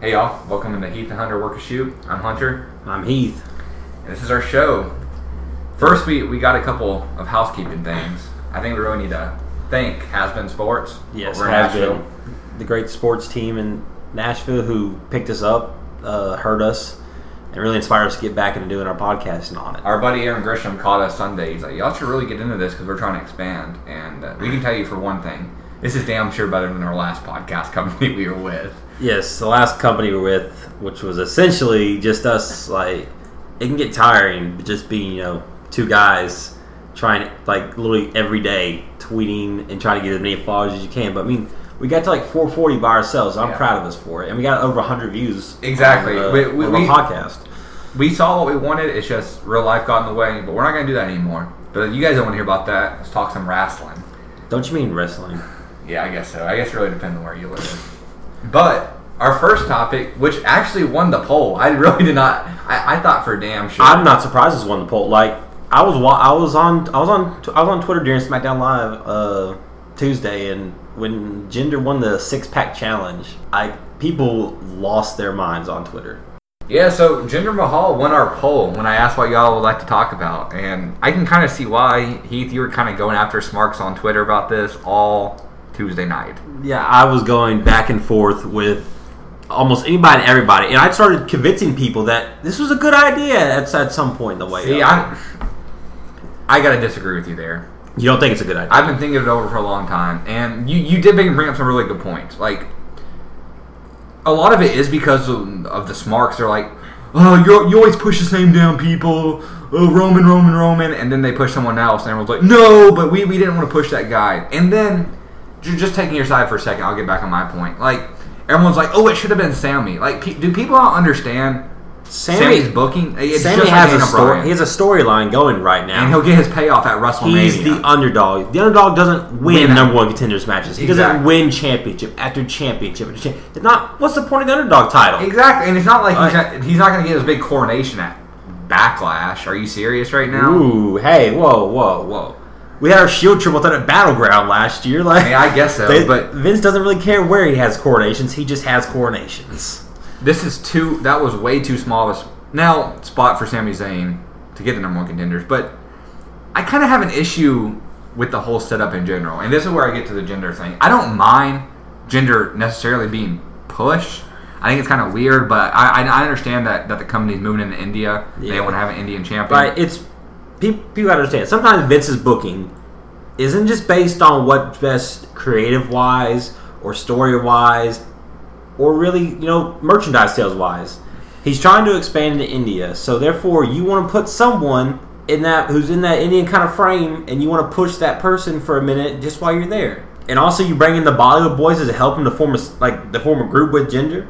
Hey y'all, welcome to the Heath and Hunter Work or Shoot. I'm Hunter, I'm Heath. and this is our show. First, we, we got a couple of housekeeping things. I think we really need to thank Has Been Sports. Yes, has been the great sports team in Nashville who picked us up, uh, heard us, and really inspired us to get back into doing our podcasting on it. Our buddy Aaron Grisham called us Sunday. He's like, y'all should really get into this because we're trying to expand. And uh, we can tell you for one thing, this is damn sure better than our last podcast company we were with. Yes, the last company we're with, which was essentially just us, like it can get tiring just being you know two guys trying like literally every day tweeting and trying to get as many followers as you can. But I mean, we got to like 440 by ourselves. I'm Yeah. proud of us for it, and we got over 100 views. Exactly. on, the, We- we- on our we- podcast. We saw what we wanted. It's just real life got in the way, but we're not going to do that anymore. But you guys don't want to hear about that. Let's talk some wrestling. Don't you mean wrestling? Yeah, I guess so. I guess it really depends on where you live. But our first topic, which actually won the poll, I really did not. I, I thought for damn sure. I'm not surprised this won the poll. Like I was, I was on, I was on, I was on Twitter during SmackDown Live uh, Tuesday, and when Jinder won the six pack challenge, I people lost their minds on Twitter. Yeah, so Jinder Mahal won our poll when I asked what y'all would like to talk about, and I can kind of see why Heath, you were kind of going after Smarks on Twitter about this all Tuesday night. Yeah, I was going back and forth with almost anybody and everybody, and I started convincing people that this was a good idea at, at some point in the way. See, I, I gotta disagree with you there. you don't think it's a good idea? I've been thinking it over for a long time, and you, you did bring bring up some really good points. Like, a lot of it is because of, of the smarks. They're like, oh, you you always push the same damn people, oh, Roman, Roman, Roman, and then they push someone else, and everyone's like, no, but we, we didn't want to push that guy. And then, just taking your side for a second, I'll get back on my point. Like, everyone's like, oh, it should have been Sami. Like, pe- do people not understand Sami- Sami's booking? It's Sami just has like a story. He has a storyline going right now. and he'll get his payoff at WrestleMania. He's the underdog. The underdog doesn't win, Win. number one contenders matches. He Exactly. doesn't win championship after championship after championship. It's not. What's the point of the underdog title? Exactly, and it's not like he's, uh, not, he's not going to get his big coronation at Backlash. Are you serious right now? Ooh, hey, whoa, whoa, whoa. We had our Shield triple threat at Battleground last year. Like, I, mean, I guess so, they- but Vince doesn't really care where he has coronations. He just has coronations. this is too. That was way too small of a now spot for Sami Zayn to get the number one contenders. But I kind of have an issue with the whole setup in general, and this is where I get to the Jinder thing. I don't mind Jinder necessarily being pushed. I think it's kind of weird, but I, I, I understand that, that the company's moving into India. They want to have an Indian champion. Right? It's people, people gotta understand. Sometimes Vince's booking isn't just based on what's best creative wise or story wise or really you know merchandise sales wise. He's trying to expand into India, so therefore you want to put someone in that who's in that Indian kind of frame, and you want to push that person for a minute just while you're there. And also, you bring in the Bollywood boys to help him to form a like to form a group with Jinder.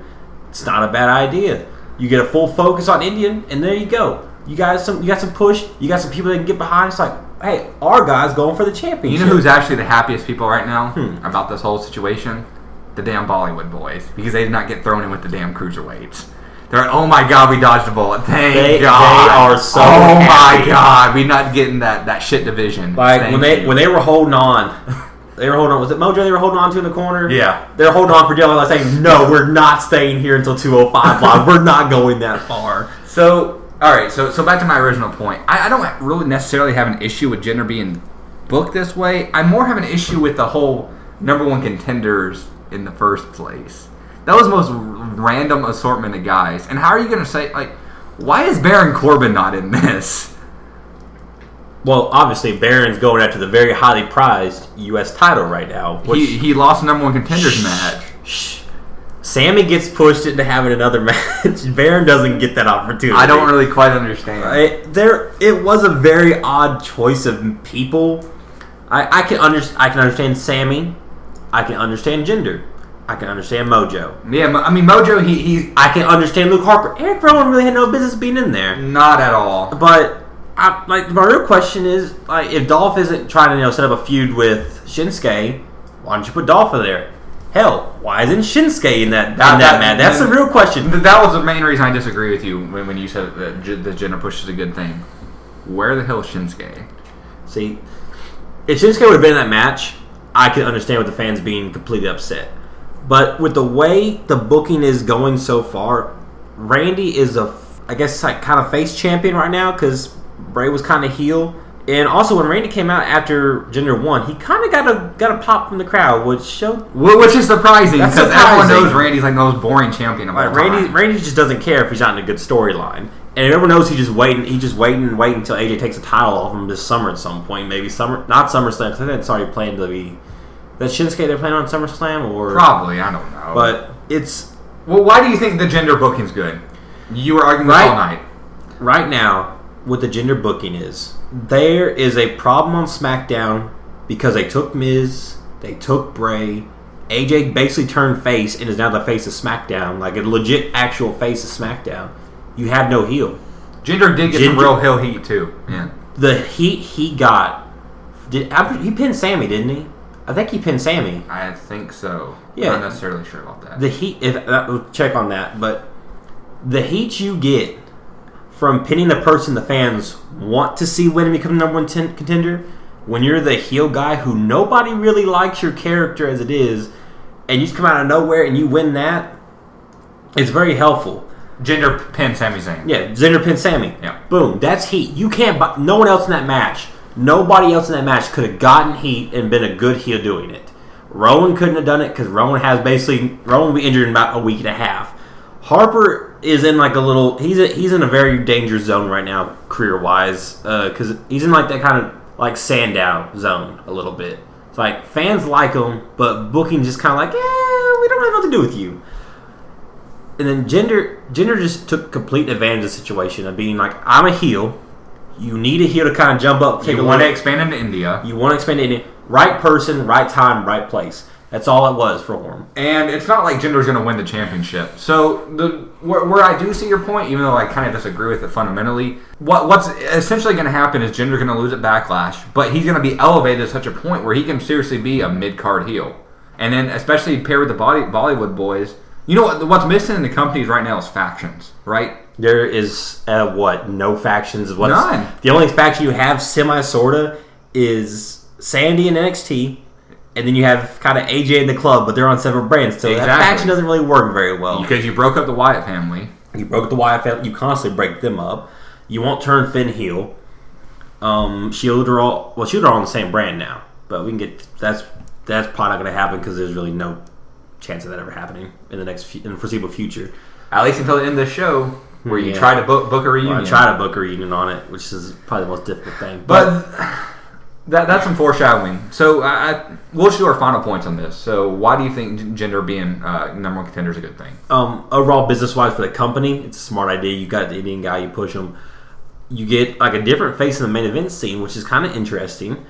It's not a bad idea. You get a full focus on Indian, and there you go. You got some, you got some push. You got some people that can get behind. It's like, hey, our guy's going for the championship. You know who's actually the happiest people right now Hmm. about this whole situation? The damn Bollywood boys. Because they did not get thrown in with the damn cruiserweights. They're like, oh my god, we dodged a bullet. Thank They- God. they are so Oh happy. my god, we not getting that, that shit division. like Thank when they you. when they were holding on. They were holding on. Was it Mojo? They were holding on to in the corner. Yeah. they're holding on for dear life, saying, "No, we're not staying here until 205 live. We're not going that far." So, all right. So, so back to my original point. I, I don't really necessarily have an issue with Jinder being booked this way. I more have an issue with the whole number one contenders in the first place. That was the most random assortment of guys. And how are you going to say like, why is Baron Corbin not in this? Well, obviously, Baron's going after the very highly prized U.S. title right now. Which, he he lost the number one contenders match. Shh. Sami gets pushed into having another match. Baron doesn't get that opportunity. I don't really quite understand. It, there, it was a very odd choice of people. I, I can under, I can understand Sami. I can understand Jinder. I can understand Mojo. Yeah, I mean Mojo. He he's I can understand Luke Harper. Eric Rowan really had no business being in there. not at all. But I, like my real question is, like, if Dolph isn't trying to you know set up a feud with Shinsuke, why don't you put Dolph in there? Hell, why isn't Shinsuke in that, That- in that, that- match? That's the real question. That was the main reason I disagree with you when, when you said that J- the Jinder push is a good thing. Where the hell is Shinsuke? See, if Shinsuke would have been in that match, I could understand with the fans being completely upset. But with the way the booking is going so far, Randy is a, I guess, like kind of face champion right now because Bray was kind of heel. And also, when Randy came out after Jinder One, he kind of got a got a pop from the crowd, which showed Which is surprising That's because everyone surprising. knows Randy's like the most boring champion of all like Randy. time. Randy just doesn't care if he's not in a good storyline, and everyone knows he's just waiting. He's just waiting and waiting until AJ takes the title off him this summer at some point, maybe summer, not SummerSlam. 'cause I think it's already planned to be that Shinsuke they're playing on SummerSlam or Probably, I don't know. But it's well, why do you think the Jinder booking's good? You were arguing this Right. all night. right now what the Jinder booking is. There is a problem on SmackDown because they took Miz, they took Bray. AJ basically turned face and is now the face of SmackDown, like a legit actual face of SmackDown. You have no heel. Jinder did get some real heel heat too. Yeah. The heat he got, did I- he pinned Sami, didn't he? I think he pinned Sami. I think so. Yeah. I'm not necessarily sure about that. The heat, if uh, check on that, but the heat you get from pinning the person the fans want to see win and become the number one ten- contender, when you're the heel guy who nobody really likes your character as it is, and you just come out of nowhere and you win that, it's very helpful. Jinder pin Sami Zayn. Yeah, Jinder pin Sami. Yeah. Boom. That's heat. You can't. bu- No one else in that match. Nobody else in that match could have gotten heat and been a good heel doing it. Rowan couldn't have done it because Rowan has basically Rowan will be injured in about a week and a half. Harper is in like a little. He's a, he's in a very dangerous zone right now, career wise, because uh, he's in like that kind of like Sandow zone a little bit. It's like fans like him, but booking just kind of like, yeah, we don't have nothing to do with you and then Jinder Jinder just took complete advantage of the situation of being like i'm a heel you need a heel to kind of jump up take You want to expand into India. you want to expand it in right person right time right place that's all it was for him And it's not like Jinder's going to win the championship. So the where, where I do see your point, even though I kind of disagree with it fundamentally, what what's essentially going to happen is Jinder's going to lose at Backlash, but he's going to be elevated to such a point where he can seriously be a mid card heel. And then especially paired with the body, Bollywood boys, you know what? What's missing in the companies right now is factions, right? there is uh, what no factions what's None. the only faction you have semi sorta is SAnitY and nxt and then you have kind of aj in the club but they're on separate brands so that Exactly. faction doesn't really work very well Because you broke up the Wyatt family. You broke the Wyatt family. You constantly break them up. You won't turn Finn heel. Um, Shield are all well. Shield are all on the same brand now, but we can get that's that's probably not going to happen because there's really no chance of that ever happening in the next fu- in the foreseeable future. At least until the end of the show, where you try to book, book a Well, reunion. I try to book a reunion on it, which is probably the most difficult thing. But that that's some foreshadowing. So I, I, we'll do our final points on this. So why do you think Jinder being uh, number one contender is a good thing? um, overall, business wise for the company, it's a smart idea. You got the Indian guy, you push him. You get like a different face in the main event scene, which is kind of interesting.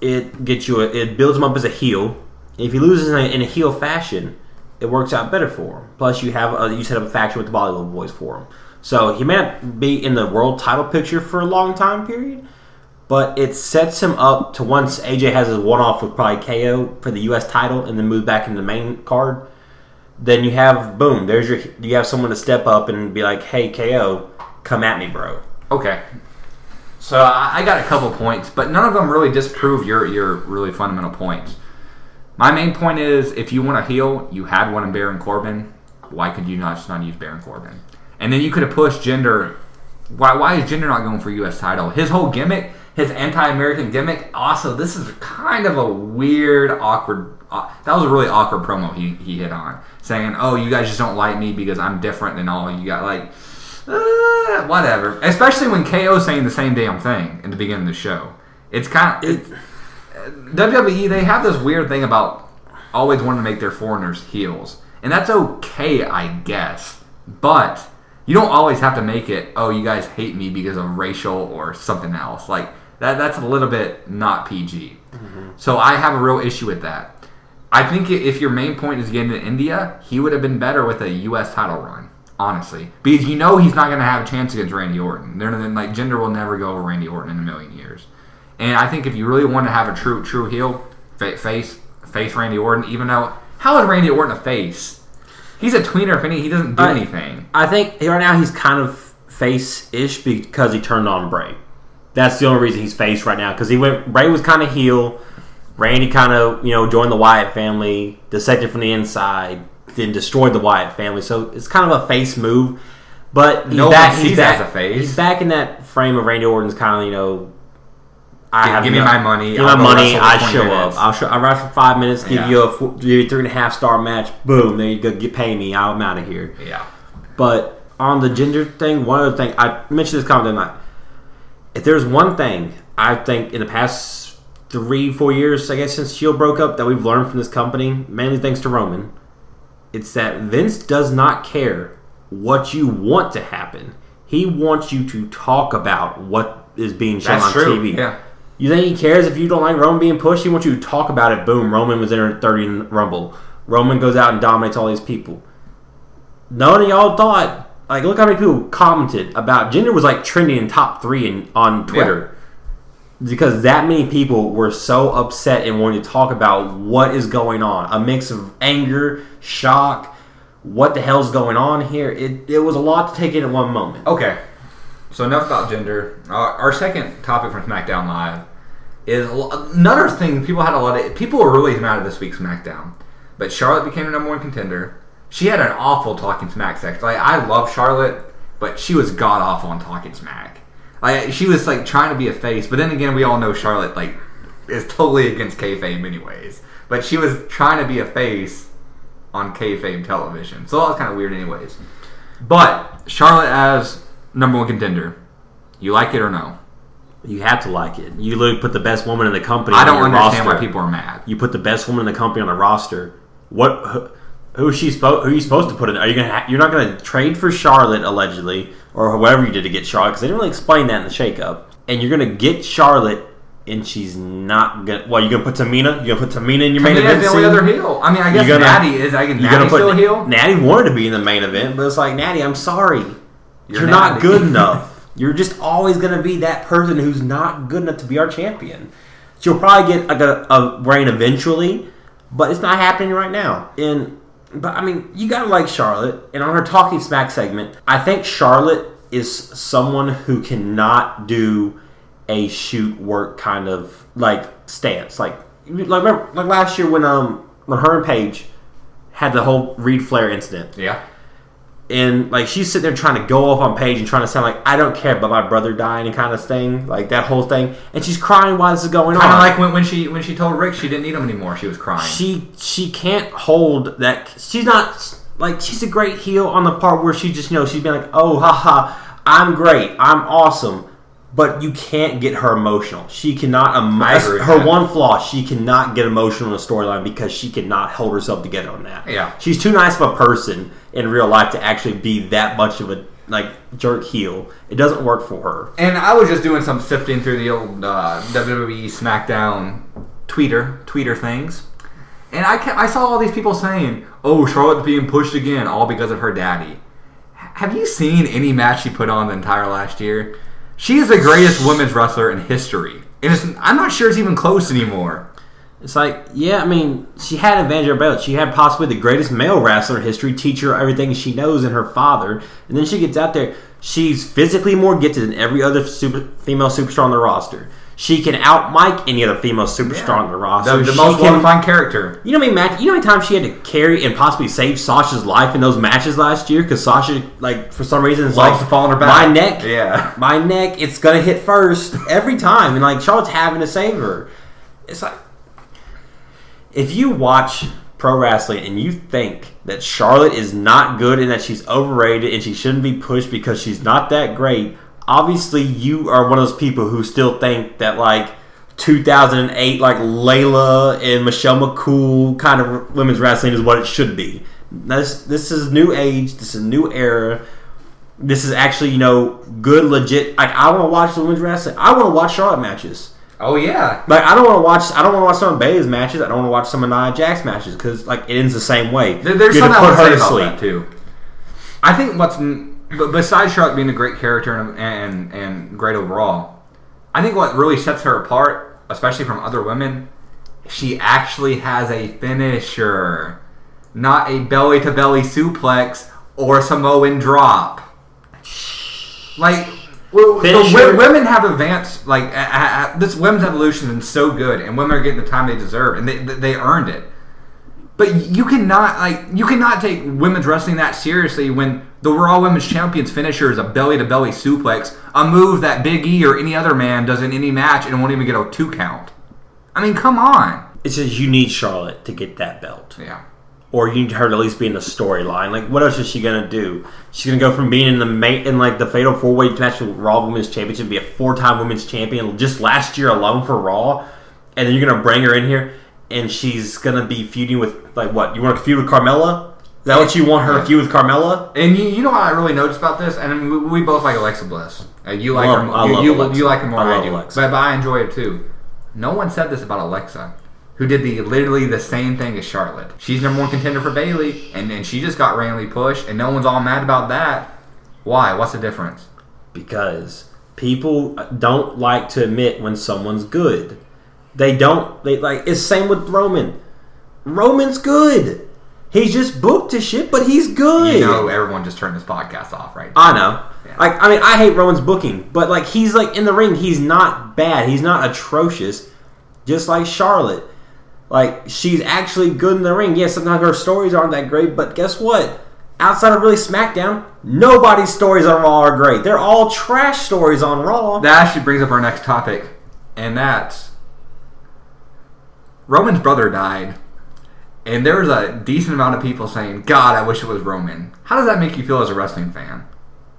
It gets you, a, it builds him up as a heel. If he loses in a, in a heel fashion, it works out better for him. Plus, you have a, you set up a faction with the Bollywood boys for him. So he may not be in the world title picture for a long time period, but it sets him up to once AJ has his one off with probably KO for the U.S. title, and then move back into the main card then you have boom. There's your you have someone to step up and be like, "Hey, KO, come at me, bro." Okay. So I, got a couple points, but none of them really disprove your your really fundamental points. My main point is, if you want to heel, you had one in Baron Corbin. Why could you not just not use Baron Corbin? And then you could have pushed Jinder. Why why is Jinder not going for U.S. title? His whole gimmick, his anti-American gimmick. Also, this is kind of a weird, awkward. Uh, that was a really awkward promo he he hit on, saying, "Oh, you guys just don't like me because I'm different than all you got." Like, uh, whatever. Especially when KO's saying the same damn thing in the beginning of the show. It's kind of. It, WWE, they have this weird thing about always wanting to make their foreigners heels. And that's okay, I guess. But you don't always have to make it, oh, you guys hate me because of racial or something else. Like, that, that's a little bit not PG. Mm-hmm. So I have a real issue with that. I think if your main point is getting to India, he would have been better with a U.S. title run, honestly, because you know he's not going to have a chance against Randy Orton. They're like Jinder will never go over Randy Orton in a million years. And I think if you really want to have a true true heel, fa- face face Randy Orton, even though how is Randy Orton a face? He's a tweener. If any, he doesn't do I- anything. I think right now he's kind of face-ish because he turned on Bray. That's the only reason he's face right now because he went. Bray was kind of heel. Randy kind of you know joined the Wyatt family, dissected from the inside, then destroyed the Wyatt family. So it's kind of a face move. But he's No back. He's back. as a face. He's back in that frame of Randy Orton's kind of you know. I Give- have give me my money, Give I'll my money. I show minutes. up. I'll show. I wrestle for five minutes. Give Yeah. you a four, give you a three and a half star match. Boom. There you go. Get pay me. I'm out of here. Yeah. But on the Jinder thing, one other thing I mentioned this comment tonight. If there's one thing I think in the past three, four years, I guess since Shield broke up, that we've learned from this company, mainly thanks to Roman, it's that Vince does not care what you want to happen. He wants you to talk about what is being shown That's on true. TV. Yeah. You think he cares if you don't like Roman being pushed? He wants you to talk about it. Boom, Roman was in at 30 in Rumble. Roman goes out and dominates all these people. None of y'all thought, like, look how many people commented about Jinder was like trending in top three in, on Twitter. Because that many people were so upset and wanted to talk about what is going on. A mix of anger, shock, what the hell's going on here. It, it was a lot to take in at one moment. Okay. So enough about Jinder. Uh, our second topic from SmackDown Live is another thing. People had a lot of people were really mad at this week's SmackDown, but Charlotte became the number one contender. She had an awful talking smack section. Like I love Charlotte, but she was god awful on talking smack. Like she was like trying to be a face, but then again, we all know Charlotte like is totally against kayfabe anyways. But she was trying to be a face on kayfabe television, so that was kind of weird anyways. But Charlotte as number one contender, you like it or no? You have to like it. You literally put the best woman in the company I on don't understand roster. why people are mad. you put the best woman in the company on the roster. What? Who, who is she supposed? Who are you supposed to put in? Are you gonna? Ha- you're not gonna trade for Charlotte allegedly, or whoever you did to get Charlotte because they didn't really explain that in the shakeup. And you're gonna get Charlotte, and she's not gonna. Well, you're gonna put Tamina. You're gonna put Tamina in your main event? Tamina's event. the only other heel. I mean, I guess gonna- Natty is. I can Natty still heel. Natty wanted to be in the main event, but it's like Natty, I'm sorry, you're, You're not good enough. You're just always gonna be that person who's not good enough to be our champion. She'll probably get like a, a reign eventually, but it's not happening right now. And but I mean, you gotta like Charlotte. And on her talking smack segment, I think Charlotte is someone who cannot do a shoot work kind of like stance. Like like remember like last year when um when her and Paige had the whole Reid Flair incident Yeah. And like she's sitting there trying to go off on Paige and trying to sound like I don't care about my brother dying and kind of thing, like that whole thing, and she's crying while this is going Kind on. of like when, when she when she told Rick she didn't need him anymore. She was crying. she she can't hold that. She's not like she's a great heel on the part where she just you know she's been like oh haha I'm great I'm awesome. But you can't get her emotional. She cannot. Emo- I agree with her that. one flaw, she cannot get emotional in a storyline because she cannot hold herself together on that. Yeah. she's too nice of a person in real life to actually be that much of a like jerk heel. It doesn't work for her. and I was just doing some sifting through the old uh, WWE SmackDown tweeter tweeter things, and I ca I saw all these people saying, "Oh, Charlotte's being pushed again, all because of her daddy." Have you seen any match she put on the entire last year? She is the greatest women's wrestler in history, and I'm not sure it's even close anymore. It's like, yeah, I mean, she had an advantage belt. She had possibly the greatest male wrestler in history teach her everything she knows and her father. And then she gets out there. She's physically more gifted than every other super, female superstar on the roster. She can out mic any other female super strong in the roster. The, the most well-defined character. You know how many match, You know how many times she had to carry and possibly save Sasha's life in those matches last year because Sasha, like for some reason, is Loves like to fall on her back. My neck, Yeah. my neck, it's gonna hit first every time, and like Charlotte's having to save her. It's like if you watch pro wrestling and you think that Charlotte is not good and that she's overrated and she shouldn't be pushed because she's not that great, obviously you are one of those people who still think that like 2008 like Layla and Michelle McCool kind of women's wrestling is what it should be. This this is new age, this is new era. This is actually, you know, good legit like I want to watch the women's wrestling. I want to watch Charlotte matches. Oh yeah. Like I don't want to watch. I don't want to watch some of Bayley's matches. I don't want to watch some of Nia Jax matches because like it ends the same way. There- There's You're something to I put want her to sleep. too. I think what's but besides Charlotte being a great character and, and and great overall, I think what really sets her apart, especially from other women, she actually has a finisher, not a belly to belly suplex or a Samoan drop. Like Well, wo- women have advanced like a- a- this women's evolution has been so good, and women are getting the time they deserve, and they they earned it. But you cannot like you cannot take women's wrestling that seriously when the Raw Women's Champions finisher is a belly to belly suplex, a move that Big E or any other man does in any match and won't even get a two count. I mean, come on. It says you need Charlotte to get that belt. Yeah. or you need her to at least be in the storyline. Like, what else is she gonna do? She's gonna go from being in the main in like the Fatal Four Way match with Raw Women's Championship, be a four time Women's Champion just last year alone for Raw, and then you're gonna bring her in here, and she's gonna be feuding with like what? You want to feud with Carmella? Is that what you want her to feud with Carmella? And you, you know what I really noticed about this, and we, we both like Alexa Bliss. Uh, you like Love- her, I you, love you, Alexa. you like her more I than I, love do, Alexa. but, but I enjoy it too. No one said this about Alexa, who did the literally the same thing as Charlotte. She's number one contender for Bayley, and and she just got randomly pushed, and no one's all mad about that. Why? What's the difference? Because people don't like to admit when someone's good. They don't. They like it's same with Roman. Roman's good. He's just booked to shit, but he's good. You know, everyone just turned this podcast off, right? I know. Yeah. Like I mean, I hate Roman's booking, but like he's like in the ring, he's not bad. He's not atrocious. Just like Charlotte, like she's actually good in the ring. Yes, sometimes her stories aren't that great, but guess what? Outside of really SmackDown, nobody's stories on Raw are great. They're all trash stories on Raw. That actually brings up our next topic, and that's Roman's brother died, and there was a decent amount of people saying, "God, I wish it was Roman." How does that make you feel as a wrestling fan?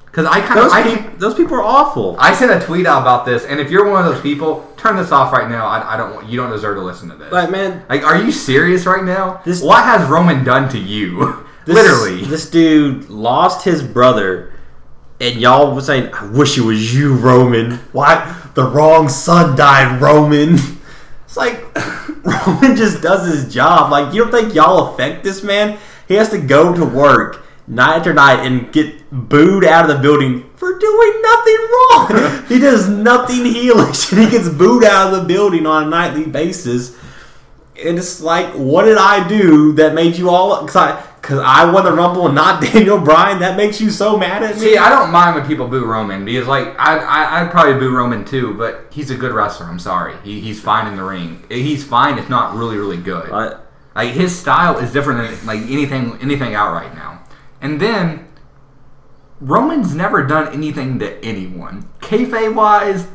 Because I kind of those, I, peop- those people are awful. I sent a tweet out about this, and if you're one of those people, turn this off right now. I, I don't want you don't deserve to listen to this. like man, Like, are you serious right now? This- what has Roman done to you? This, Literally. this dude lost his brother, and y'all were saying, "I wish it was you, Roman." Why the wrong son died, Roman? It's like Roman just does his job. Like you don't think y'all affect this man? He has to go to work night after night and get booed out of the building for doing nothing wrong. he does nothing heelish, and he gets booed out of the building on a nightly basis. And it's like, what did I do that made you all? I, cause I won the Rumble and not Daniel Bryan. That makes you so mad at me. See, I don't mind when people boo Roman because, like, I, I, I'd probably boo Roman too, but he's a good wrestler. I'm sorry. He, he's fine in the ring. He's fine, if not really, really good. I- Like, his style is different than, like, anything anything out right now. And then, Roman's never done anything to anyone. Kayfabe wise,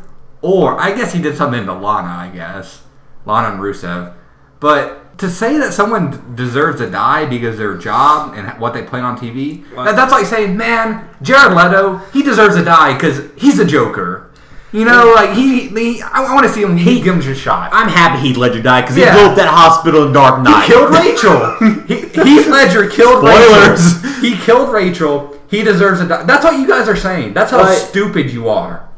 or, I guess he did something to Lana, I guess. Lana and Rusev. But to say that someone deserves to die because their job and what they play on TV, that, that's like saying, man, Jared Leto, he deserves to die because he's a Joker. You know, like he, he I, want to see him. He give him a shot. I'm happy Heath Ledger died because he up that hospital in Dark Knight. He killed Rachel. he, Heath Ledger killed Spoilers. Rachel. He killed Rachel. He deserves to die. That's what you guys are saying. That's how Right. stupid you are.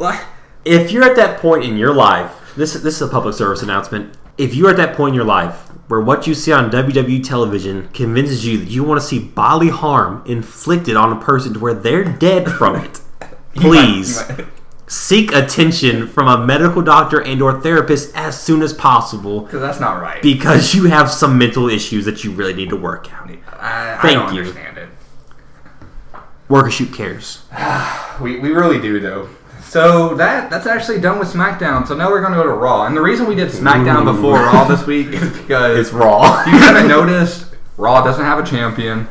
if you're at that point in your life, this this is a public service announcement. If you're at that point in your life where what you see on WWE television convinces you that you want to see bodily harm inflicted on a person to where they're dead from it, please seek attention from a medical doctor and or therapist as soon as possible Because that's not right. because you have some mental issues that you really need to work out. I, I Thank you. understand it. Work or shoot cares. We, we really do though. So that that's actually done with SmackDown. So now we're going to go to Raw. And the reason we did SmackDown Ooh. before Raw this week is because it's raw. you haven't noticed Raw doesn't have a champion.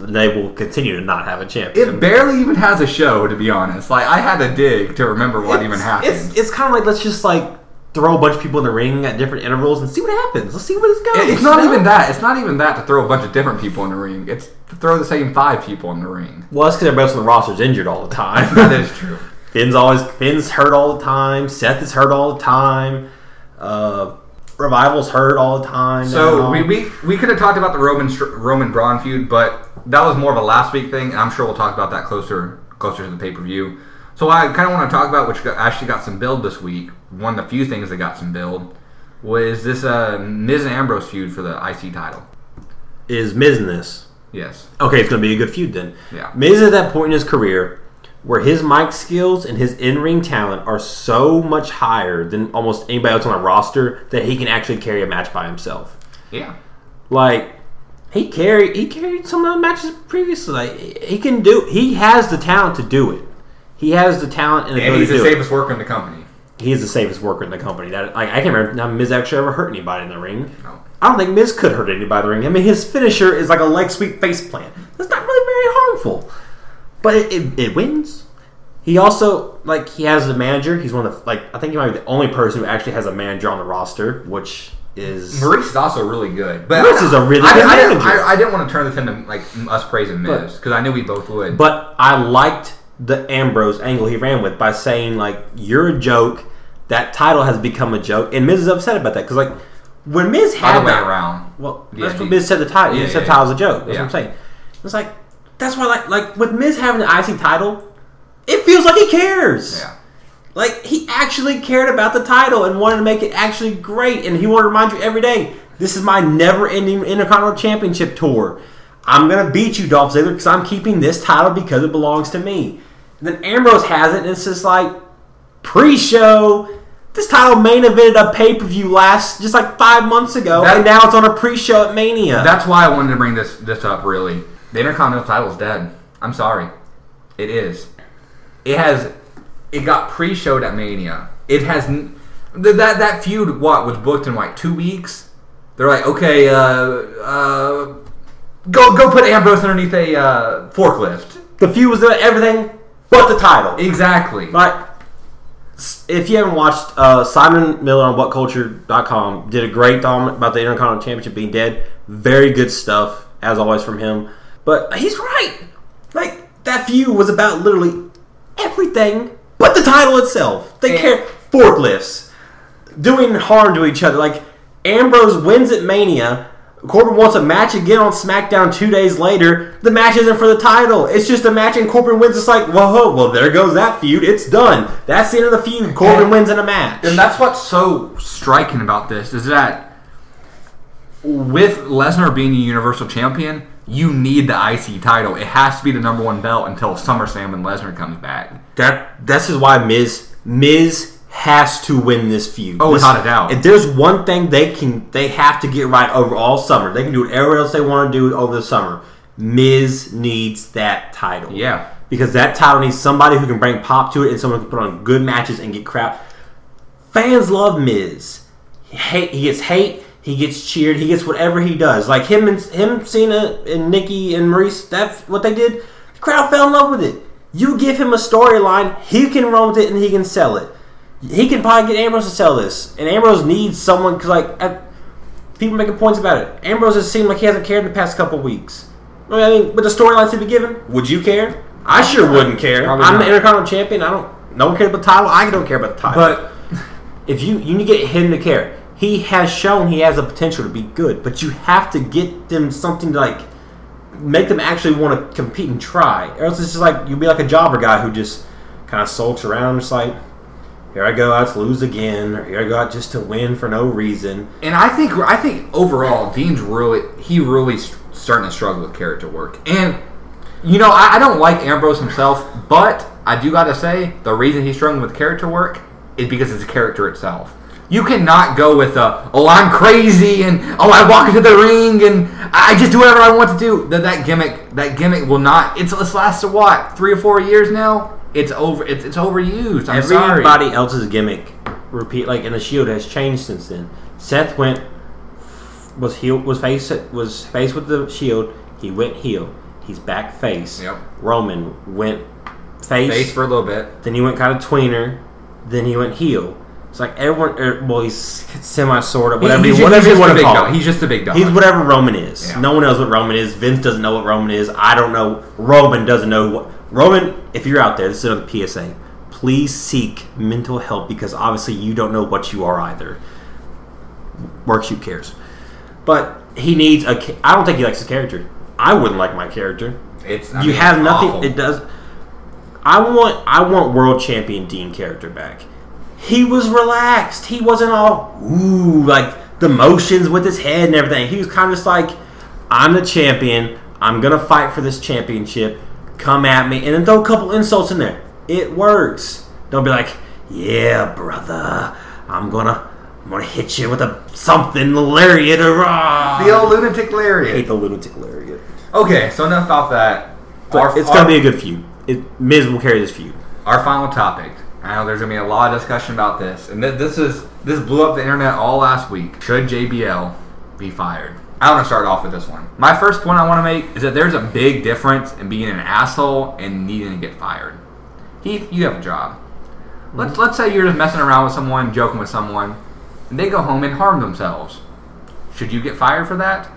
they will continue to not have a champion. It barely even has a show, to be honest. Like I had to dig to remember what even happened. It's, it's kind of like let's just like throw a bunch of people in the ring at different intervals and see what happens. Let's see what it goes. It- it's not you know? even that. It's not even that to throw a bunch of different people in the ring. It's to throw the same five people in the ring. Well, that's because everybody else on the roster's injured all the time. That is true. Finn's always Finn's hurt all the time. Seth is hurt all the time. Uh, Revival's hurt all the time. So we, we, we could have talked about the Roman Roman Braun feud, but that was more of a last week thing, and I'm sure we'll talk about that closer closer to the pay per view. So I kind of want to talk about which got, actually got some build this week. One of the few things that got some build was this uh, Miz and Ambrose feud for the IC title. is Miz in this. Yes. Okay, it's going to be a good feud then. Yeah. Miz at that point in his career where his mic skills and his in-ring talent are so much higher than almost anybody else on the roster that he can actually carry a match by himself. Yeah. Like he carried he carried some of the matches previously. Like he can do he has the talent to do it. He has the talent and And ability he's the it. safest worker in the company. He is the safest worker in the company. That like I can't remember now Miz actually ever hurt anybody in the ring. No. I don't think Miz could hurt anybody in the ring. I mean, his finisher is like a leg sweep face plant. That's not really very harmful, but it, it, it wins. He also like he has a manager. He's one of the like I think he might be the only person who actually has a manager on the roster, which is Maurice is also really good. But Maurice is a really I, good I, didn't- manager. I, I didn't want to turn this into like us praising Miz because I knew we both would. But I liked the Ambrose angle he ran with by saying like you're a joke. That title has become a joke, and Miz is upset about that because like when Miz had other way that, around. Well, Yeah, that's what Miz said the title. Yeah, he said yeah, the a joke. That's yeah. what I'm saying. It's like that's why like like with Miz having the IC title, it feels like he cares. Yeah. Like he actually cared about the title and wanted to make it actually great, and he wanted to remind you every day, this is my never-ending Intercontinental Championship tour. I'm gonna beat you, Dolph Ziggler, because I'm keeping this title because it belongs to me. And then Ambrose has it, and it's just like pre-show. This title main evented a pay-per-view last just like five months ago, That- and now it's on a pre-show at Mania. That's why I wanted to bring this this up. Really, the Intercontinental title is dead. I'm sorry, it is. It has. It got pre-showed at Mania. It has. th- That that feud what was booked in like two weeks. They're like, okay, uh, uh, go go put Ambrose underneath a uh, forklift. the feud was everything but the title. Exactly. S- if you haven't watched, uh, Simon Miller on WhatCulture.com did a great thought about the Intercontinental Championship being dead. Very good stuff, as always, from him. But he's right. Like, that feud was about literally everything but the title itself. They And- care forklifts, doing harm to each other. Like, Ambrose wins at Mania. Corbin wants a match again on SmackDown two days later. The match isn't for the title. It's just a match, and Corbin wins. It's like, whoa, well, there goes that feud. It's done. That's the end of the feud. Corbin And- wins in a match. And that's what's so striking about this is that with Lesnar being a Universal Champion, you need the IC title. It has to be the number one belt until SummerSlam when Lesnar comes back. That this is why Miz Miz has to win this feud. Oh, This- without a doubt. If there's one thing they can, they have to get right over all summer. They can do whatever else they want to do over the summer. Miz needs that title. Yeah. because that title needs somebody who can bring pop to it and someone who can put on good matches and get crap. Fans love Miz. He, hate, he gets hate. He gets cheered. He gets whatever he does. Like him and him, Cena and Nikki and Maurice. That's what they did. The crowd fell in love with it. You give him a storyline, he can run with it and he can sell it. He can probably get Ambrose to sell this, and Ambrose needs someone because like at, people making points about it. Ambrose has seemed like he hasn't cared in the past couple weeks. I mean, with the storylines to be given, would you care? I sure wouldn't care. Probably I'm not. the Intercontinental Champion. I don't. No one cares about the title. I don't care about the title. But if you you need to get him to care, he has shown he has the potential to be good. But you have to get them something to like make them actually want to compete and try. Or else it's just like you'll be like a jobber guy who just kind of sulks around. Just like here I go out to lose again, or here I go out just to win for no reason. and I think I think overall Dean's really he really starting to struggle with character work. And you know I, I don't like Ambrose himself, but I do got to say the reason he's struggling with character work is because it's a character itself. You cannot go with a oh I'm crazy and oh I walk into the ring and I just do whatever I want to do. That that gimmick that gimmick will not. It's it's lasted what three or four years now. It's over. It's, it's overused. I'm sorry. Everybody else's gimmick repeat like in the Shield has changed since then. Seth went was heel was face was face with the Shield. He went heel. He's back face. Yep. Roman went face. Face for a little bit. then he went kind of tweener. Then he went heel. It's like everyone. Er, well, he's semi sort of whatever. he's, just- whatever he's you want a to big call dog. He's just a big dog. He's whatever Roman is. Yeah. No one knows what Roman is. Vince doesn't know what Roman is. I don't know. Roman doesn't know what Roman. If you're out there, this is another PSA. Please seek mental help because obviously you don't know what you are either. Workshoot cares, but he needs a. I don't think he likes his character. I wouldn't like my character. It's I you mean, have it's nothing. awful. It does. I want. I want world champion Dean character back. He was relaxed. He wasn't all ooh like the motions with his head and everything. He was kind of just like, I'm the champion. I'm gonna fight for this championship. Come at me, and then throw a couple insults in there. It works. Don't be like, yeah, brother. I'm gonna. I'm gonna hit you with a something lariat or the old lunatic I lariat. hate the lunatic lariat. Okay, so enough about that. Our- it's our- gonna be a good feud. It, Miz will carry this feud. our final topic. I know there's gonna be a lot of discussion about this, and th- this is this blew up the internet all last week. Should JBL be fired? I want to start off with this one. My first point I want to make is that there's a big difference in being an asshole and needing to get fired. Heath, you have a job. Let's let's say you're just messing around with someone, joking with someone, and they go home and harm themselves. Should you get fired for that?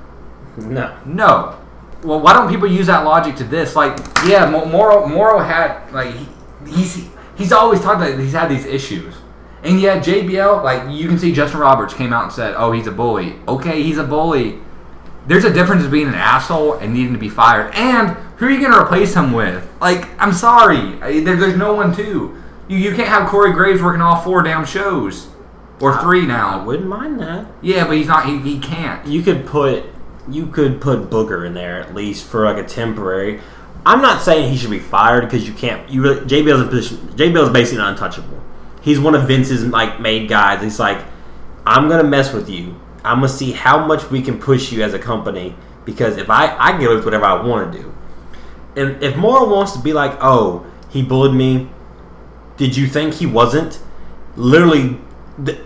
No. No. Well, why don't people use that logic to this? Like, yeah, Mo- Mauro Mauro had like he, he's he's always talked about he's had these issues, and yet JBL like you can see Justin Roberts came out and said, "Oh, he's a bully." Okay, he's a bully. There's a difference being an asshole and needing to be fired. And who are you going to replace him with? Like, I'm sorry, I- there, there's no one to. You you can't have Corey Graves working all four damn shows, or three I now. wouldn't mind that. Yeah, but he's not. He, he can't. You could put you could put Booker in there at least for like a temporary. I'm not saying he should be fired because you can't. You really JBL's in position. JBL's basically untouchable. He's one of Vince's like made guys. He's like, I'm gonna mess with you. I'm gonna see how much we can push you as a company because if I I can get with whatever I want to do. And if Mauro wants to be like, oh, he bullied me. Did you think he wasn't? Literally, the,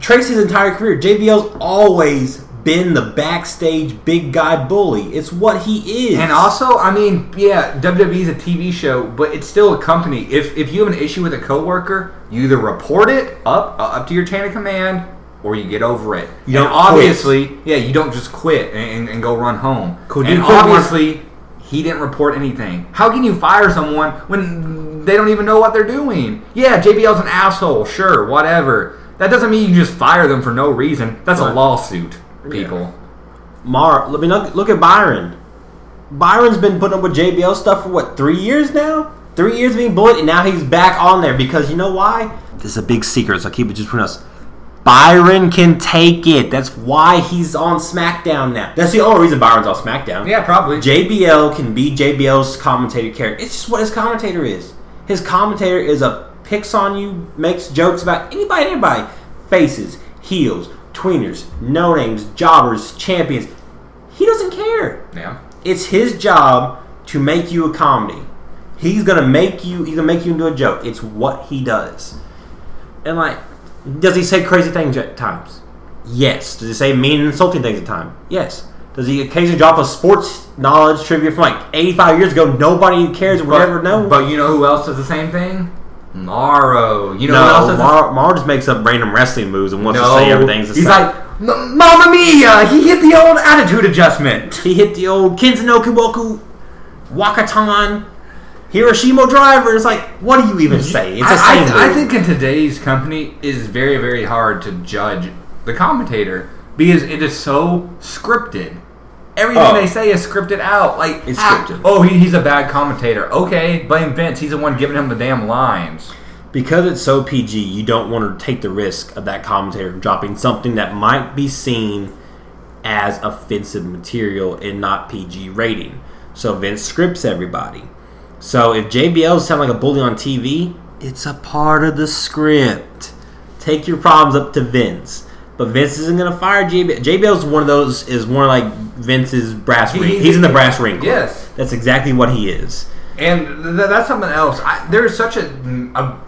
Tracy's entire career, JBL's always been the backstage big guy bully. It's what he is. And also, I mean, yeah, WWE is a TV show, but it's still a company. If if you have an issue with a coworker, you either report it up uh, up to your chain of command, or you get over it. You and obviously, yeah, you don't just quit and, and, and go run home. Could and you obviously, he didn't report anything. How can you fire someone when they don't even know what they're doing? Yeah, JBL's an asshole. Sure, whatever. That doesn't mean you just fire them for no reason. That's a lawsuit, people. Mar, let me look, look at Byron. Byron's been putting up with JBL stuff for what three years now? Three years being bullied, and now he's back on there because you know why? This is a big secret, so I'll keep it just between us. Byron can take it. That's why he's on SmackDown now. That's the only reason Byron's on SmackDown. Yeah, probably. JBL can be JBL's commentator character. It's just what his commentator is. His commentator is a picks on you, makes jokes about anybody, anybody, faces, heels, tweeners, no names, jobbers, champions. He doesn't care. yeah. It's his job to make you a comedy. He's gonna make you. He's gonna make you into a joke. It's what he does. And like, does he say crazy things at times? Yes. Does he say mean and insulting things at times? Yes. Does he occasionally drop a sports knowledge trivia from like 85 years ago? Nobody cares or would ever know. But you know who else does the same thing? Mauro. You know who no, else does the Mar, Mar just makes up random wrestling moves and wants no, to say everything's the He's same. like, "M- Mamma Mia! He hit the old attitude adjustment. he hit the old Kinzano Kiboku, Wakatan, Hiroshima driver. It's like, what do you even say? It's the I, same. I, I move. think in today's company it is very, very hard to judge the commentator because it is so scripted. Everything Oh. they say is scripted out. Like It's ah, scripted. Oh, he, he's a bad commentator. Okay, blame Vince. He's the one giving him the damn lines. Because it's so PG, you don't want to take the risk of that commentator dropping something that might be seen as offensive material and not PG rating. So Vince scripts everybody. So if JBL sound like a bully on TV, it's a part of the script. Take your problems up to Vince. But Vince isn't gonna fire JBL. JBL's one of those is one of like Vince's brass He- ring. he- He's in the brass ring. club. Yes. that's exactly what he is. And th- that's something else. I, there's such a, a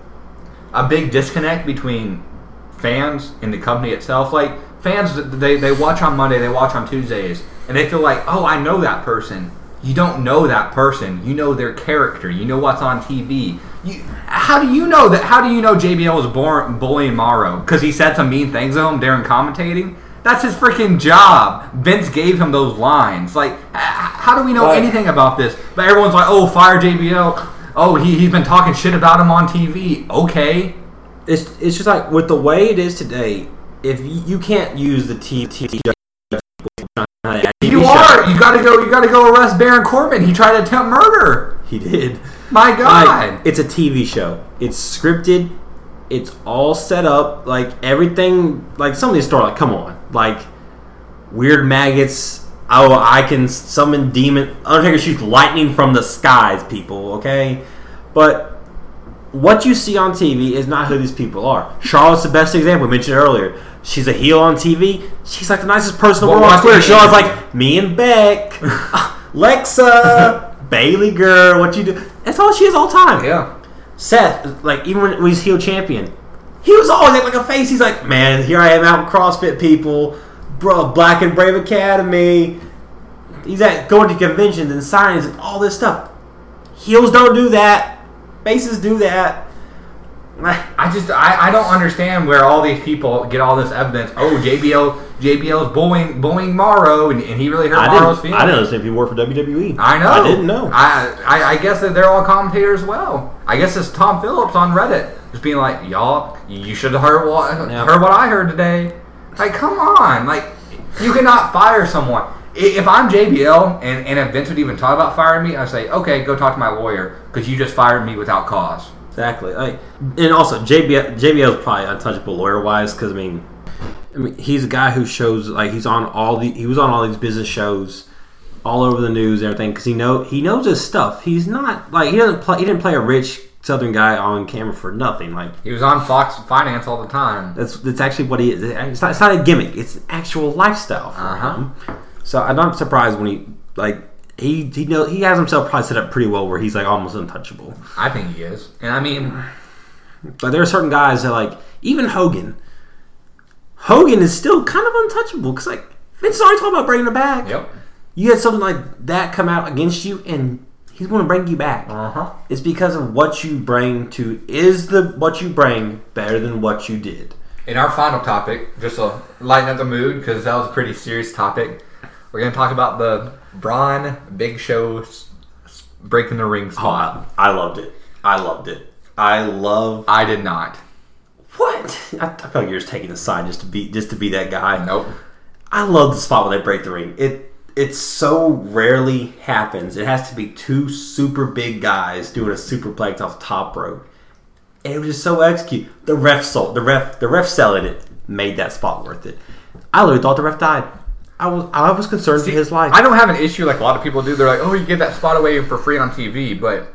a big disconnect between fans and the company itself. Like fans, they they watch on Monday, they watch on Tuesdays, and they feel like, oh, I know that person. You don't know that person. You know their character. You know what's on TV. You, how do you know that? How do you know JBL was born bullying Mauro because he said some mean things to him during commentating? That's his freaking job. Vince gave him those lines. Like, how do we know Well- anything about this? But everyone's like, oh, fire JBL. Oh, he, he's been talking shit about him on TV. Okay. it's it's just like with the way it is today. If you, you can't use the TV, You are. You gotta go. You gotta go arrest Baron Corbin. He tried to attempt murder. He did. My God. Like, it's a TV show. It's scripted. It's all set up. Like everything. Like some of these stories. Like come on. Like weird maggots. Oh, I can summon demon. Undertaker shoots lightning from the skies. People. Okay, but what you see on TV is not who these people are. Charlotte's the best example. We mentioned earlier. She's a heel on TV. She's like the nicest person in the world on Twitter. Charlotte's like me and Beck, Lexa, Bayley girl. What you do? That's all she is all time. yeah. Seth, like even when he's heel champion, he was always like a face. He's like, man, here I am out in CrossFit people, bro, Black and Brave Academy. He's at going to conventions and signings and all this stuff. Heels don't do that. Faces do that. I just I, I don't understand where all these people get all this evidence. Oh, JBL JBL's bullying bullying Mauro, and, and he really hurt I Mauro's feelings. I didn't understand he work for WWE. I know. I didn't know. I, I I guess that they're all commentators as well. I guess it's Tom Phillips on Reddit just being like, y'all, you should have heard what Yeah. heard what I heard today. Like, come on, like you cannot fire someone. If I'm JBL and, and if Vince would even talk about firing me, I say, okay, go talk to my lawyer because you just fired me without cause. Exactly. Like, and also JBL JBL is probably untouchable lawyer wise because I mean, I mean he's a guy who shows like he's on all the he was on all these business shows, all over the news and everything because he know he knows his stuff. He's not like he doesn't play he didn't play a rich Southern guy on camera for nothing. Like He was on Fox Finance all the time. that's that's actually what he is. It's not, it's not a gimmick. It's an actual lifestyle for Uh-huh. him. So I'm not surprised when he like he he know he has himself probably set up pretty well where he's like almost untouchable. I think he is, and I mean, But there are certain guys that like even Hogan. Hogan is still kind of untouchable because like Vince already talking about bringing him back. yep. You had something like that come out against you, and he's going to bring you back. Uh huh. It's because of what you bring to. Is the what you bring better than what you did? In our final topic, just to lighten up the mood, because that was a pretty serious topic, we're going to talk about the Braun Big Show breaking the ring Oh, spot. I, I loved it. I loved it. I love I did not. What I, I feel like you're just taking the side just to be just to be that guy. Nope. I love the spot when they break the ring. It it so rarely happens. It has to be two super big guys doing a superplex off the top rope, and it was just so execute. The ref sold the ref the ref selling it made that spot worth it. I literally thought the ref died. I was I was concerned for his life. I don't have an issue like a lot of people do. They're like, oh, you get that spot away for free on TV, but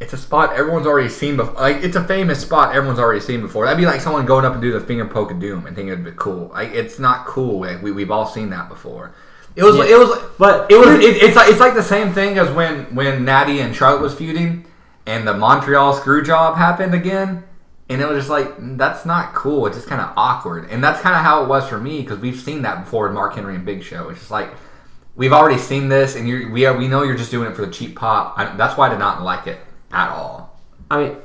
it's a spot everyone's already seen before. Like, it's a famous spot everyone's already seen before. That'd be like someone going up and do the finger poke of doom and thinking it'd be cool. Like, it's not cool. Like, we, we've all seen that before. It was, Yeah. it was, But it was, it, it's like it's like the same thing as when when Natty and Charlotte was feuding, and the Montreal screw job happened again, and it was just like mm, that's not cool. It's just kind of awkward, and that's kind of how it was for me because we've seen that before with Mark Henry and Big Show. It's just like we've already seen this, and we are, we know you're just doing it for the cheap pop. I, that's why I did not like it at all. I mean,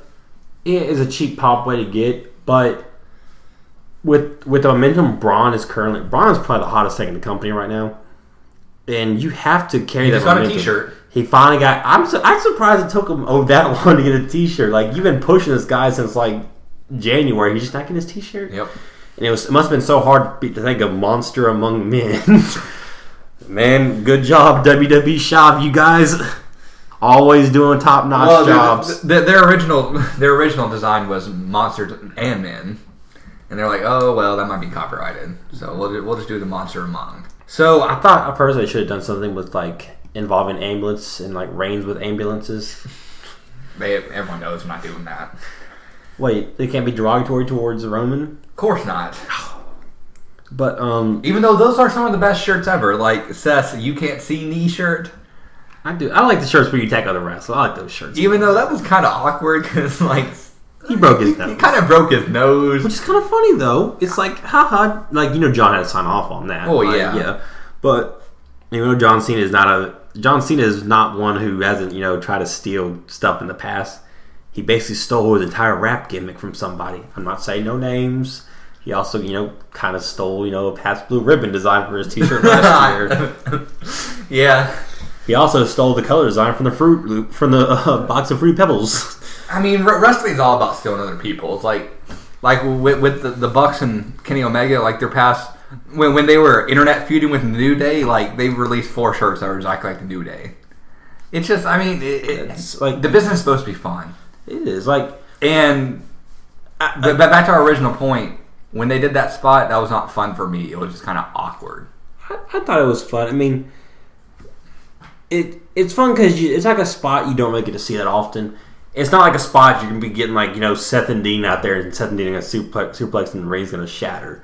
it is a cheap pop way to get, but with with the momentum Braun is currently Braun is probably the hottest thing in the company right now, and you have to carry He that. just got a. T-shirt. He finally got. I'm su- I'm surprised it took him oh that long to get a T-shirt. Like you've been pushing this guy since like January. He's just not getting his T-shirt. Yep. And it was it must have been so hard to, to think of monster among men. Man, good job WWE shop, you guys. Always doing top notch Well, jobs. their, their, their original their original design was monsters and men, and they're like, oh well, that might be copyrighted, so we'll we'll just do the monster among. So I thought I personally should have done something with like involving ambulance and like reigns with ambulances. they, everyone knows I'm not doing that. Wait, they can't be derogatory towards the Roman, Of course not. but um, Even though those are some of the best shirts ever, like Seth's "You Can't See Knee" shirt. I do. I like the shirts where you attack other wrestlers. I like those shirts. Even though that was kind of awkward because like He broke his he nose, kind of broke his nose. which is kind of funny though. It's like, haha, like you know, John had to sign off on that. Oh, Like, yeah. yeah. But you know John Cena is not a John Cena is not one who hasn't you know tried to steal stuff in the past. He basically stole his entire rap gimmick from somebody. I'm not saying no names. He also, you know, kind of stole, you know, a Pabst Blue Ribbon design for his T-shirt last year. yeah, He also stole the color design from the fruit loop from the uh, box of fruit pebbles. I mean, wr- wrestling's all about stealing other people. It's like, like with, with the, the Bucks and Kenny Omega, like their past when when they were internet feuding with New Day, like they released four shirts that were exactly like the New Day. It's just, I mean, it, it, It's like- the business is supposed to be fun, It is like and but, but back to our original point, when they did that spot, that was not fun for me. It was just kind of awkward. I, I thought it was fun. I mean, it it's fun because it's like a spot you don't really get to see that often. It's not like a spot you're gonna be getting like you know Seth and Dean out there and Seth and Dean a suplex, suplex and the ring's gonna shatter.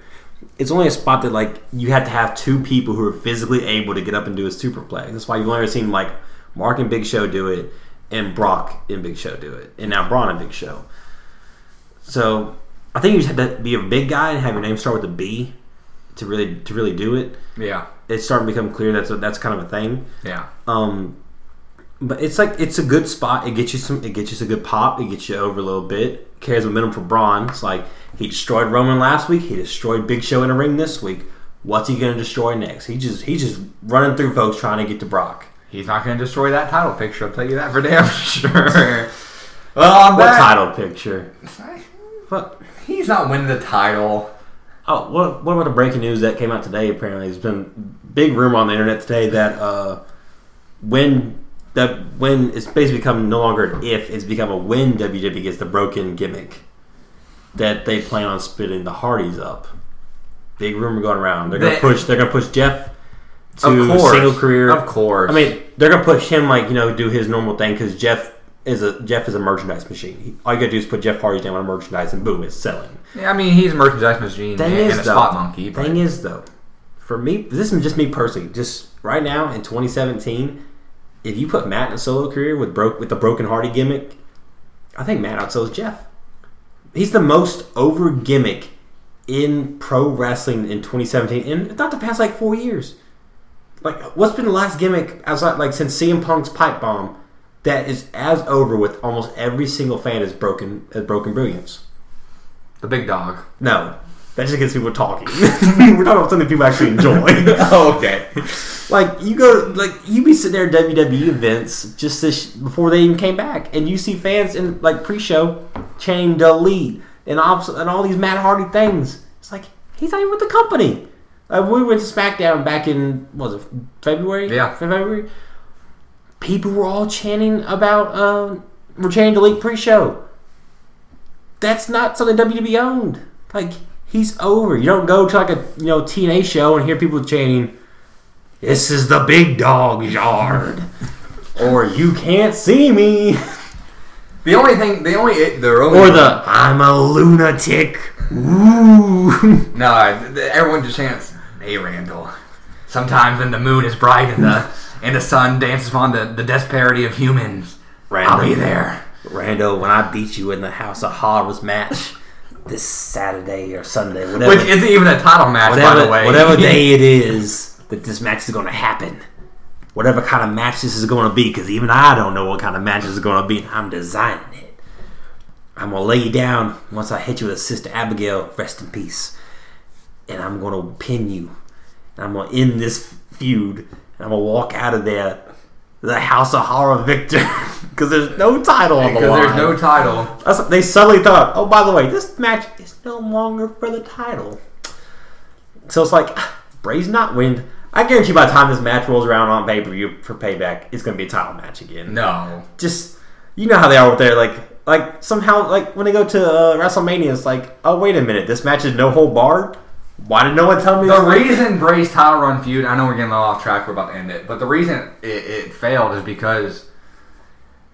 It's only a spot that like you have to have two people who are physically able to get up and do a superplex. That's why you've only ever seen like Mark and Big Show do it, and Brock and Big Show do it, and now Braun and Big Show. So I think you just have to be a big guy and have your name start with a B to really to really do it. Yeah. It's starting to become clear that's a, that's kind of a thing. Yeah. Um, but it's like it's a good spot. It gets you some. It gets you some good pop. It gets you over a little bit. Carries momentum for Braun. It's like he destroyed Roman last week. He destroyed Big Show in a ring this week. What's he going to destroy next? He just he's just running through folks trying to get to Brock. He's not going to destroy that title picture. I'll tell you that for damn sure. well, on What that, title picture? What? He's not winning the title. Oh, what, what about the breaking news that came out today? Apparently, there's been big rumor on the internet today that uh, when that when it's basically become no longer an if, it's become a when WWE gets the broken gimmick that they plan on splitting the Hardys up. Big rumor going around. They're gonna They- push. They're gonna push Jeff to of course. single career. Of course. I mean, they're gonna push him like you know do his normal thing because Jeff is a Jeff is a merchandise machine. He, all you gotta do is put Jeff Hardy's name on a merchandise and boom, it's selling. yeah, I mean, he's a merchandise machine Thing and, is, and a though, spot monkey. But Thing is, though, for me, this is just me personally. Just right now in 2017, if you put Matt in a solo career with broke with the broken Hardy gimmick, I think Matt outsells Jeff. He's the most over gimmick in pro wrestling in 2017, and not the past like four years. Like, what's been the last gimmick outside like since CM Punk's pipe bomb that is as over with almost every single fan as broken as broken brilliance? the big dog. No, that just gets people talking. We're talking about something people actually enjoy. oh, okay. like you go, like you be sitting there at WWE events just this, before they even came back, and you see fans in like pre-show chain delete and obs- and all these Matt Hardy things. It's like he's not even with the company. Uh, we went to SmackDown back in what was it February? Yeah. February. People were all chanting about uh, we're chanting delete pre-show that's not something WWE owned. Like he's over. You don't go to like a you know TNA show and hear people chanting, "This is the big dog yard," or "You can't see me," The only thing, the only, the only, or the "I'm a lunatic." Ooh. no, everyone just chants, "Hey, Randall." Sometimes when the moon is bright and the and the sun dances upon the the disparity of humans, I'll be there. Rando, when I beat you in the House of Horrors match this Saturday or Sunday, whatever, Which isn't even a title match, whatever, by the way. whatever day it is that this match is going to happen, whatever kind of match this is going to be, because even I don't know what kind of match this is going to be. and I'm designing it. I'm going to lay you down once I hit you with Sister Abigail, rest in peace. And I'm going to pin you. And I'm going to end this feud. And I'm to walk out of there, the House of Horror victor, because there's no title on the because line. there's no title. That's, they suddenly thought, oh, by the way, this match is no longer for the title. So it's like, Bray's not win. I guarantee by the time this match rolls around on pay per view for payback, it's to be a title match again. No. Just, you know how they are with their, like, like somehow, like when they go to uh, WrestleMania, it's like, oh, wait a minute, this match is no hold barred? Why did no one tell me The this? reason Bray's title run feud, I know we're getting a little off track, we're about to end it, but the reason it, it failed is because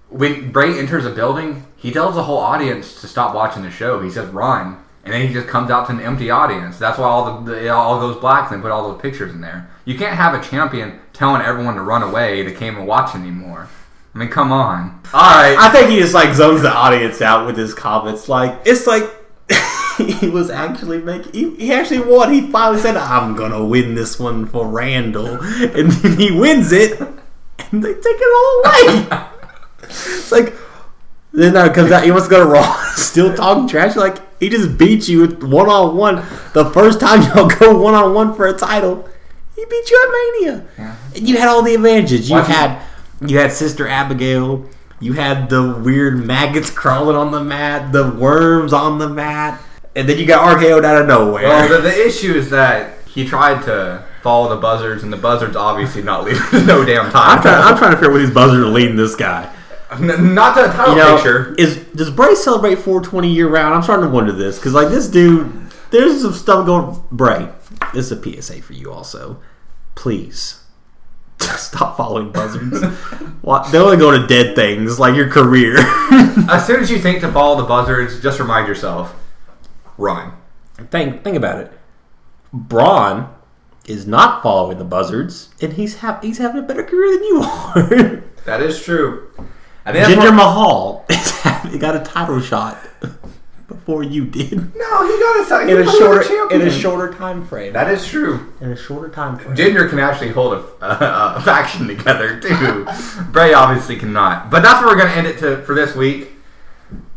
when Bray enters a building, he tells the whole audience to stop watching the show. He says run, and then he just comes out to an empty audience. That's why all the, the it all goes black and they put all those pictures in there. You can't have a champion telling everyone to run away they can't even watch anymore. I mean, come on. All right. I think he just like zones the audience out with his comments. Like it's like he was actually making. He, he actually won. He finally said, "I'm gonna win this one for Randall," and then he wins it, and they take it all away. it's like then now it comes out. He wants to go to Raw, still talking trash. Like he just beat you one on one. The first time y'all go one on one for a title, he beat you at Mania, Yeah. and you had all the advantages. You- had you had Sister Abigail. You had the weird maggots crawling on the mat, the worms on the mat, and then you got RKO'd out of nowhere. Well, the, the issue is that he tried to follow the buzzards, and the buzzards obviously not leaving no damn time. I'm trying, I'm trying to figure out where these buzzards are leading this guy. N- not the title You know, picture. is does Bray celebrate 420 year round? I'm starting to wonder this because like this dude, there's some stuff going. Bray, this is a PSA for you also. Please stop following buzzards. Why- they only go to dead things like your career. As soon as you think to follow the buzzards, just remind yourself, run. think think about it. Braun is not following the buzzards, and he's ha- he's having a better career than you are. That is true. I think Jinder Mahal he got a title shot before you did. No, he got a, he In a shorter in a shorter time frame. That is true. in a shorter time frame. Jinder can actually hold a, a, a faction together too. Bray obviously cannot. But that's where we're gonna end it to, for this week.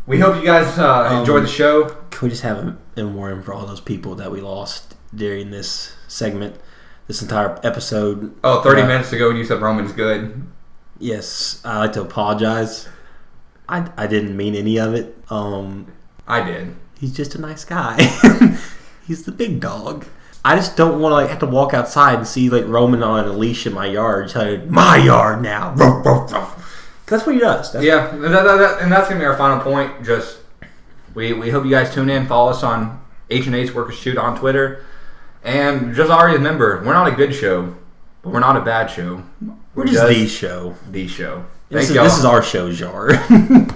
We hope you guys uh, Um, enjoyed the show. Can we just have a memoriam for all those people that we lost during this segment, this entire episode? Oh, 30 Uh, minutes ago when you said Roman's good. Yes, I like to apologize. I, I didn't mean any of it. Um, I did. he's just a nice guy. he's the big dog. I just don't want to like have to walk outside and see like Roman on a leash in my yard, telling my yard now. That's what he does. That's Yeah, that, that, that, and that's gonna be our final point. Just we we hope you guys tune in. Follow us on H and H Work or Shoot on Twitter, and just already remember, we're not a good show, but we're not a bad show. We're just the show. the show. Thank This is, y'all. this is our show, Jar.